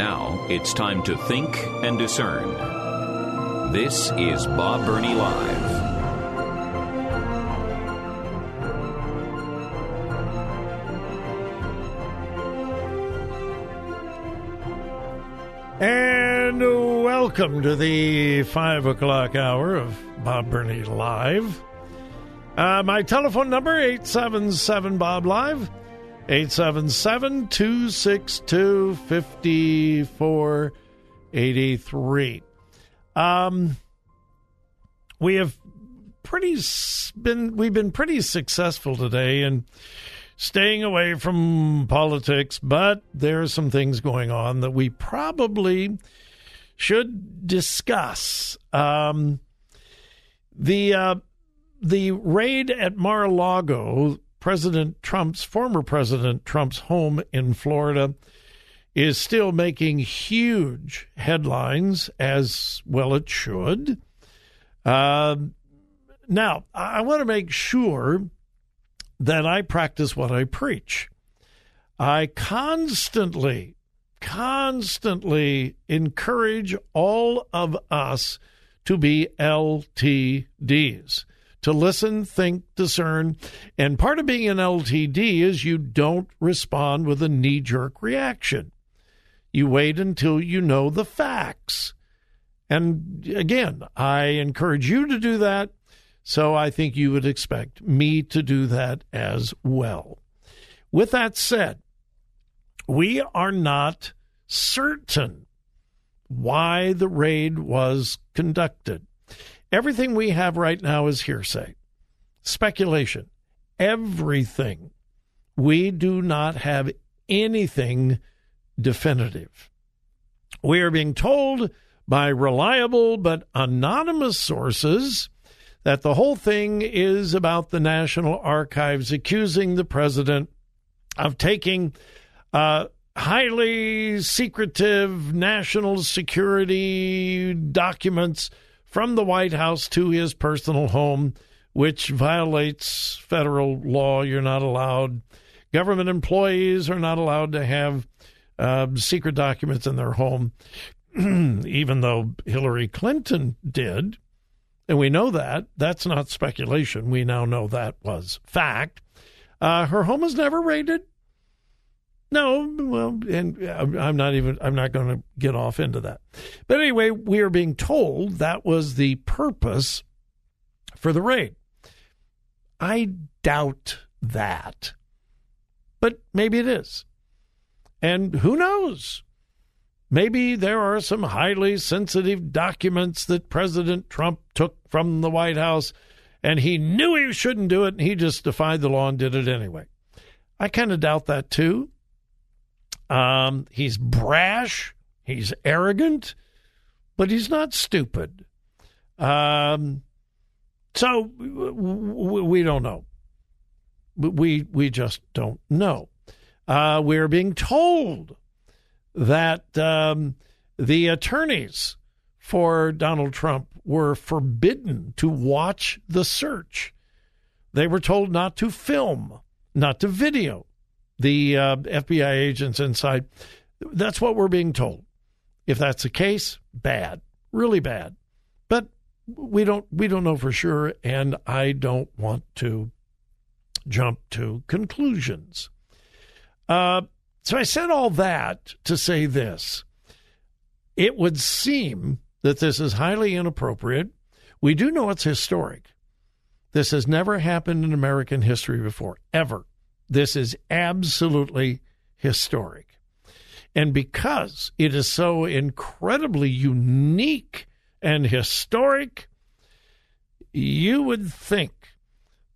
Now it's time to think and discern. This is Bob Burney Live. And welcome to the five o'clock hour of Bob Burney Live. Uh, my telephone number, 877 Bob Live, 877 262 5483. Um, we have pretty been we've been pretty successful today in staying away from politics, but there are some things going on that we probably should discuss. Um, the uh, the raid at Mar-a-Lago, President Trump's former President Trump's home in Florida, is still making huge headlines, as well it should. Uh, now, I want to make sure that I practice what I preach. I constantly, constantly encourage all of us to be LTDs, to listen, think, discern. And part of being an LTD is you don't respond with a knee jerk reaction. You wait until you know the facts. And again, I encourage you to do that. So I think you would expect me to do that as well. With that said, we are not certain why the raid was conducted. Everything we have right now is hearsay, speculation, everything. We do not have anything definitive. We are being told by reliable but anonymous sources that the whole thing is about the National Archives accusing the president of taking uh, highly secretive national security documents from the White House to his personal home, which violates federal law. You're not allowed, government employees are not allowed to have uh, secret documents in their home, even though Hillary Clinton did. And we know that. That's not speculation. We now know that was fact. Uh, her home was never raided. No, well, and I'm not even, I'm not going to get off into that. But anyway, we are being told that was the purpose for the raid. I doubt that. But maybe it is. And who knows? Maybe there are some highly sensitive documents that President Trump took from the White House and he knew he shouldn't do it and he just defied the law and did it anyway. I kind of doubt that too. Um, he's brash, he's arrogant, but he's not stupid. Um, so we don't know. We we just don't know. Uh, we're being told that um, the attorneys for Donald Trump were forbidden to watch the search. They were told not to film, not to video the uh, FBI agents inside. That's what we're being told. If that's the case, bad, really bad. But we don't we don't know for sure, and I don't want to jump to conclusions. Uh, so I said all that to say this. It would seem that this is highly inappropriate. We do know it's historic. This has never happened in American history before, ever. This is absolutely historic. And because it is so incredibly unique and historic, you would think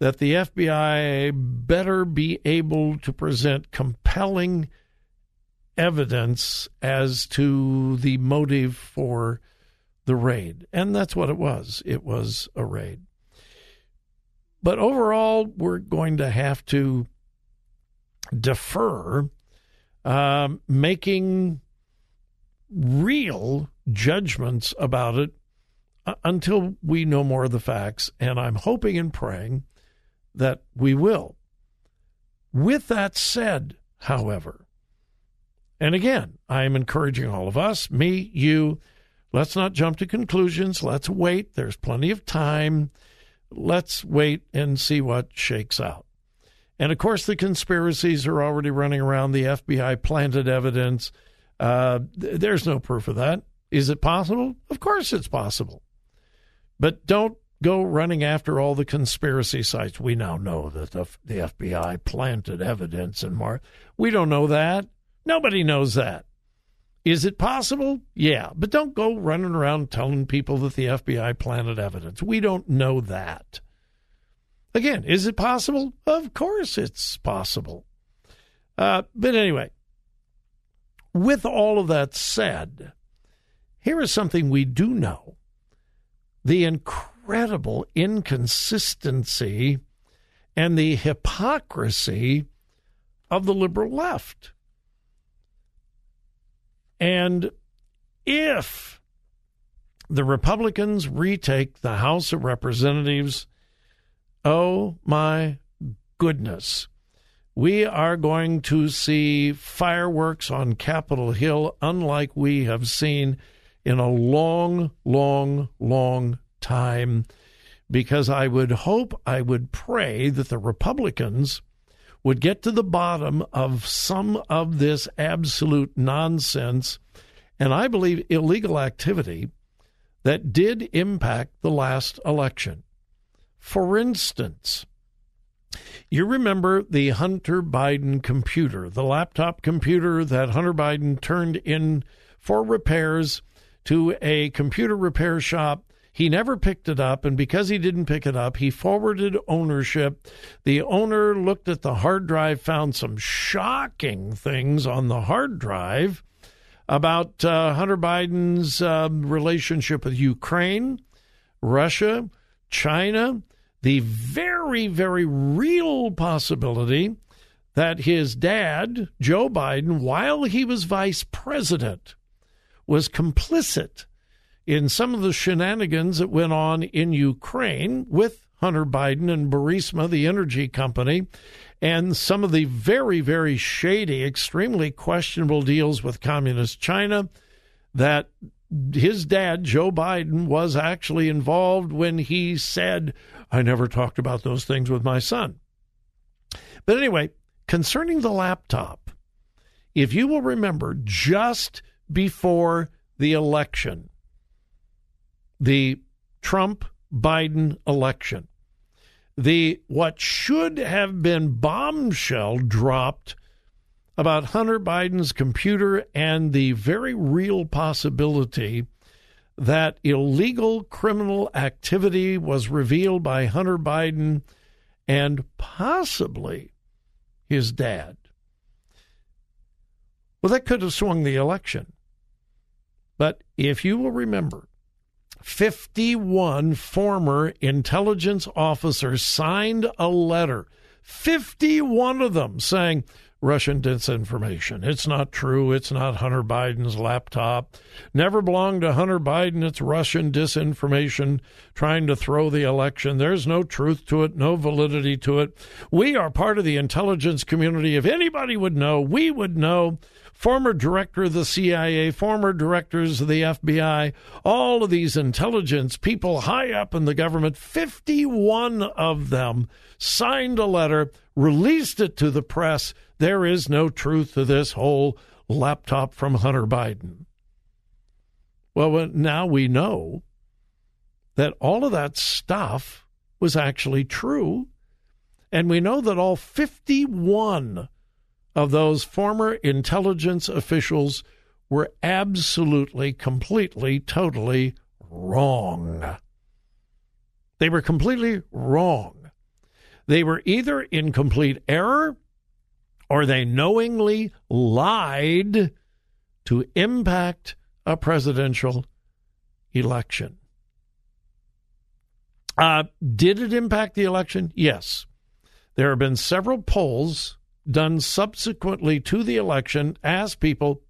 that the FBI better be able to present compelling evidence as to the motive for the raid. And that's what it was. It was a raid. But overall, we're going to have to defer um, making real judgments about it uh, until we know more of the facts. And I'm hoping and praying that we will. With that said, however, and again, I am encouraging all of us, me, you, let's not jump to conclusions. Let's wait. There's plenty of time. Let's wait and see what shakes out. And of course, the conspiracies are already running around. The FBI planted evidence. Uh, th- there's no proof of that. Is it possible? Of course it's possible. But don't go running after all the conspiracy sites. We now know that the, the FBI planted evidence in Mar. We don't know that. Nobody knows that. Is it possible? Yeah, but don't go running around telling people that the FBI planted evidence. We don't know that. Again, is it possible? Of course it's possible. Uh, but anyway, with all of that said, here is something we do know the incredible inconsistency and the hypocrisy of the liberal left. And if the Republicans retake the House of Representatives Oh my goodness. We are going to see fireworks on Capitol Hill unlike we have seen in a long, long, long time. Because I would hope, I would pray that the Republicans would get to the bottom of some of this absolute nonsense and I believe illegal activity that did impact the last election. For instance, you remember the Hunter Biden computer, the laptop computer that Hunter Biden turned in for repairs to a computer repair shop. He never picked it up, and because he didn't pick it up, he forwarded ownership. The owner looked at the hard drive, found some shocking things on the hard drive about uh, Hunter Biden's uh, relationship with Ukraine, Russia, China, the very, very real possibility that his dad, Joe Biden, while he was vice president, was complicit in some of the shenanigans that went on in Ukraine with Hunter Biden and Burisma, the energy company, and some of the very, very shady, extremely questionable deals with Communist China that his dad, Joe Biden, was actually involved when he said, I never talked about those things with my son. But anyway, concerning the laptop, if you will remember, just before the election, the Trump Biden election, the what should have been bombshell dropped about Hunter Biden's computer and the very real possibility that illegal criminal activity was revealed by Hunter Biden and possibly his dad. Well, that could have swung the election. But if you will remember, 51 former intelligence officers signed a letter, 51 of them saying, Russian disinformation. It's not true. It's not Hunter Biden's laptop. Never belonged to Hunter Biden. It's Russian disinformation trying to throw the election. There's no truth to it, no validity to it. We are part of the intelligence community. If anybody would know, we would know. Former director of the CIA, former directors of the FBI, all of these intelligence people high up in the government, 51 of them signed a letter, released it to the press there is no truth to this whole laptop from Hunter Biden. Well, now we know that all of that stuff was actually true. And we know that all 51 of those former intelligence officials were absolutely, completely, totally wrong. They were completely wrong. They were either in complete error or they knowingly lied to impact a presidential election. Uh, did it impact the election? Yes. There have been several polls done subsequently to the election ask people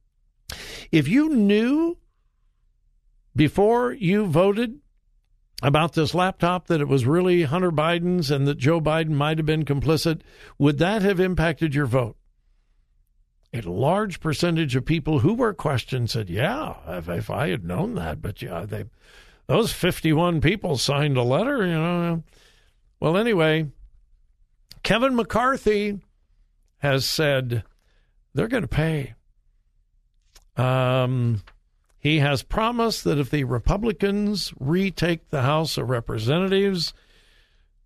if you knew before you voted about this laptop that it was really Hunter Biden's and that Joe Biden might have been complicit, would that have impacted your vote? A large percentage of people who were questioned said, "Yeah, if, if I had known that." But yeah, they those fifty-one people signed a letter. You know. Well, anyway, Kevin McCarthy has said they're going to pay. Um, he has promised that if the Republicans retake the House of Representatives,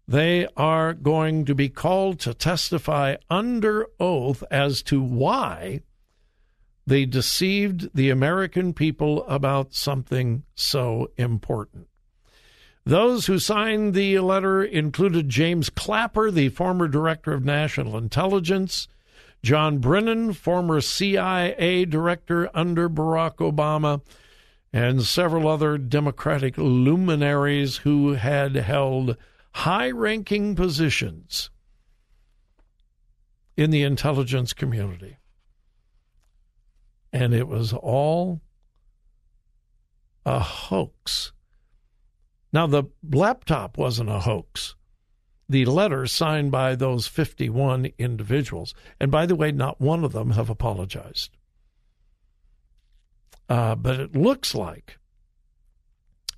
they are going to be called to testify under oath as to why they deceived the American people about something so important. Those who signed the letter included James Clapper, the former director of national intelligence, John Brennan, former CIA director under Barack Obama, and several other Democratic luminaries who had held high ranking positions in the intelligence community. And it was all a hoax. Now, the laptop wasn't a hoax the letters signed by those 51 individuals. And by the way, not one of them have apologized. Uh, but it looks like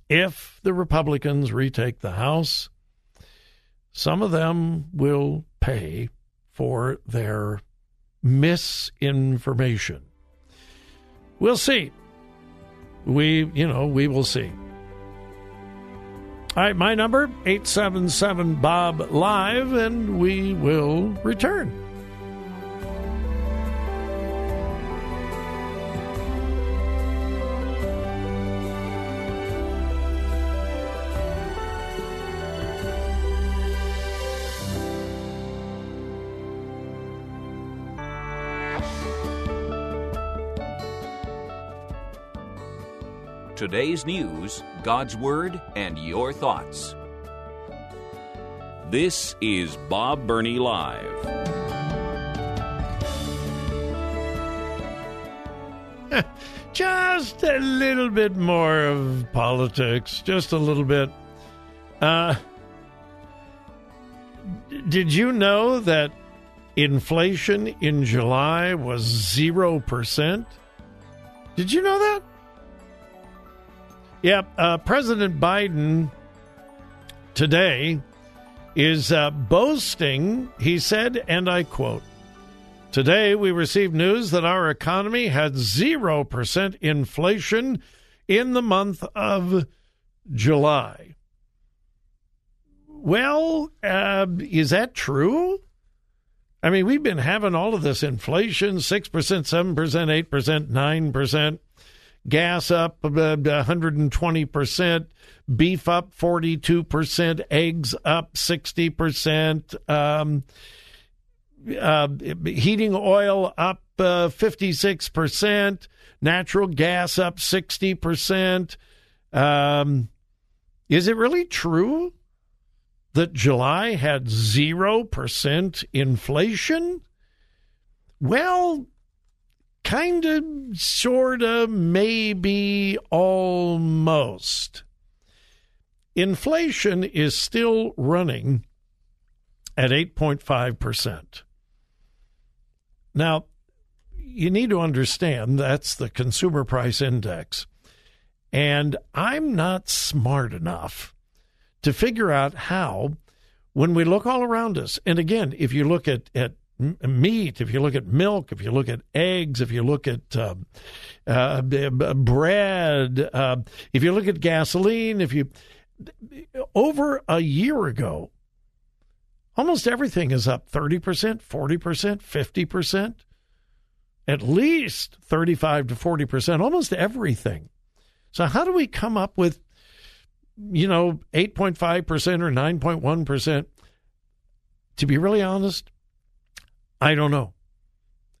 if the Republicans retake the House, some of them will pay for their misinformation. We'll see. We, you know, we will see. All right, my number, 877 Bob Live, and we will return. Today's news, God's Word, and your thoughts. This is Bob Burney Live. just a little bit more of politics, just a little bit. Uh, did you know that inflation in July was 0%? Did you know that? Yeah, uh, President Biden today is uh, boasting, he said, and I quote, Today we received news that our economy had 0% inflation in the month of July. Well, uh, is that true? I mean, we've been having all of this inflation 6%, 7%, 8%, 9% gas up 120%, beef up 42%, eggs up 60%, um, uh, heating oil up uh, 56%, natural gas up 60%. Um, is it really true that July had 0% inflation? Well, kind of, sort of, maybe, almost. Inflation is still running at 8.5%. Now, you need to understand that's the consumer price index. And I'm not smart enough to figure out how, when we look all around us, and again, if you look at, at meat, if you look at milk, if you look at eggs, if you look at uh, uh, bread, uh, if you look at gasoline, if you over a year ago, almost everything is up 30%, 40%, 50%, at least 35 to 40%, almost everything. So, how do we come up with, you know, 8.5% or 9.1%? To be really honest, I don't know.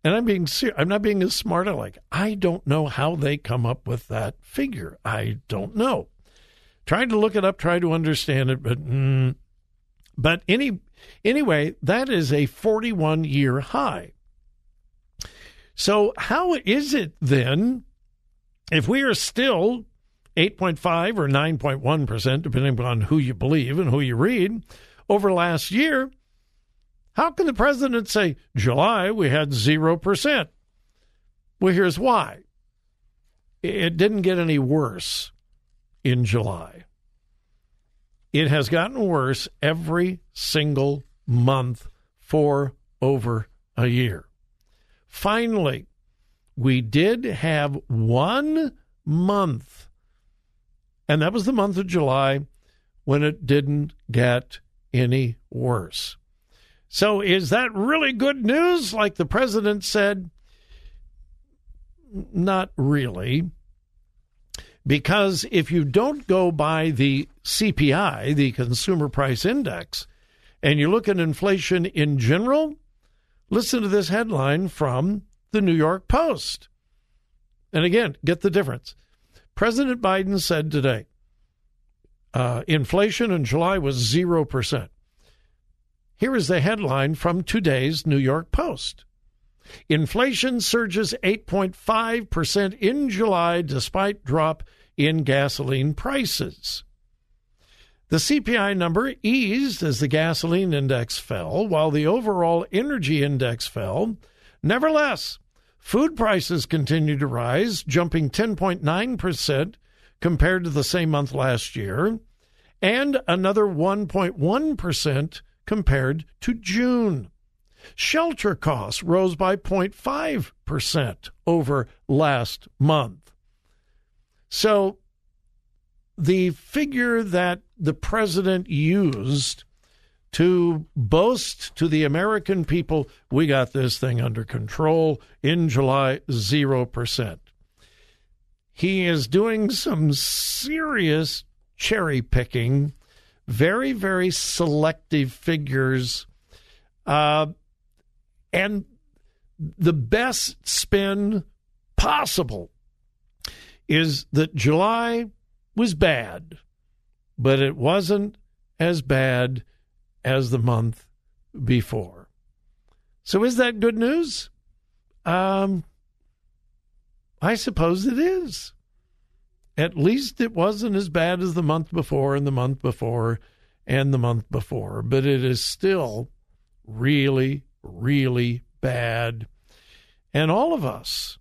And I'm being I'm not being as smart as like I don't know how they come up with that figure. I don't know. Trying to look it up, try to understand it, but mm, but any anyway, that is a 41 year high. So how is it then if we are still 8.5 or 9.1%, depending on who you believe and who you read, over last year, how can the president say July we had 0%? Well, here's why it didn't get any worse in July. It has gotten worse every single month for over a year. Finally, we did have one month, and that was the month of July when it didn't get any worse. So, is that really good news, like the president said? Not really. Because if you don't go by the CPI, the Consumer Price Index, and you look at inflation in general, listen to this headline from the New York Post. And again, get the difference. President Biden said today uh, inflation in July was 0%. Here is the headline from today's New York Post. Inflation surges 8.5% in July despite drop in gasoline prices. The CPI number eased as the gasoline index fell, while the overall energy index fell. Nevertheless, food prices continued to rise, jumping 10.9% compared to the same month last year, and another 1.1% compared to June. Shelter costs rose by 0.5% over last month. So the figure that the president used to boast to the American people, we got this thing under control in July, 0%. He is doing some serious cherry picking, very, very selective figures. Uh, and the best spin possible is that July was bad, but it wasn't as bad as the month before. So is that good news? Um, I suppose it is. At least it wasn't as bad as the month before and the month before and the month before, but it is still really, really bad. And all of us,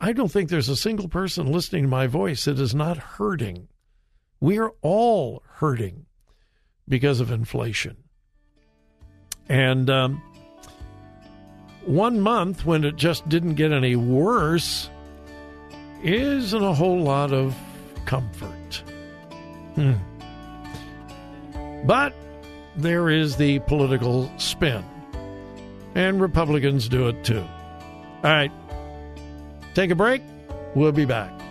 I don't think there's a single person listening to my voice that is not hurting. We are all hurting because of inflation. And um, one month when it just didn't get any worse isn't a whole lot of comfort. Hmm. But there is the political spin, and Republicans do it too. All right, take a break. We'll be back.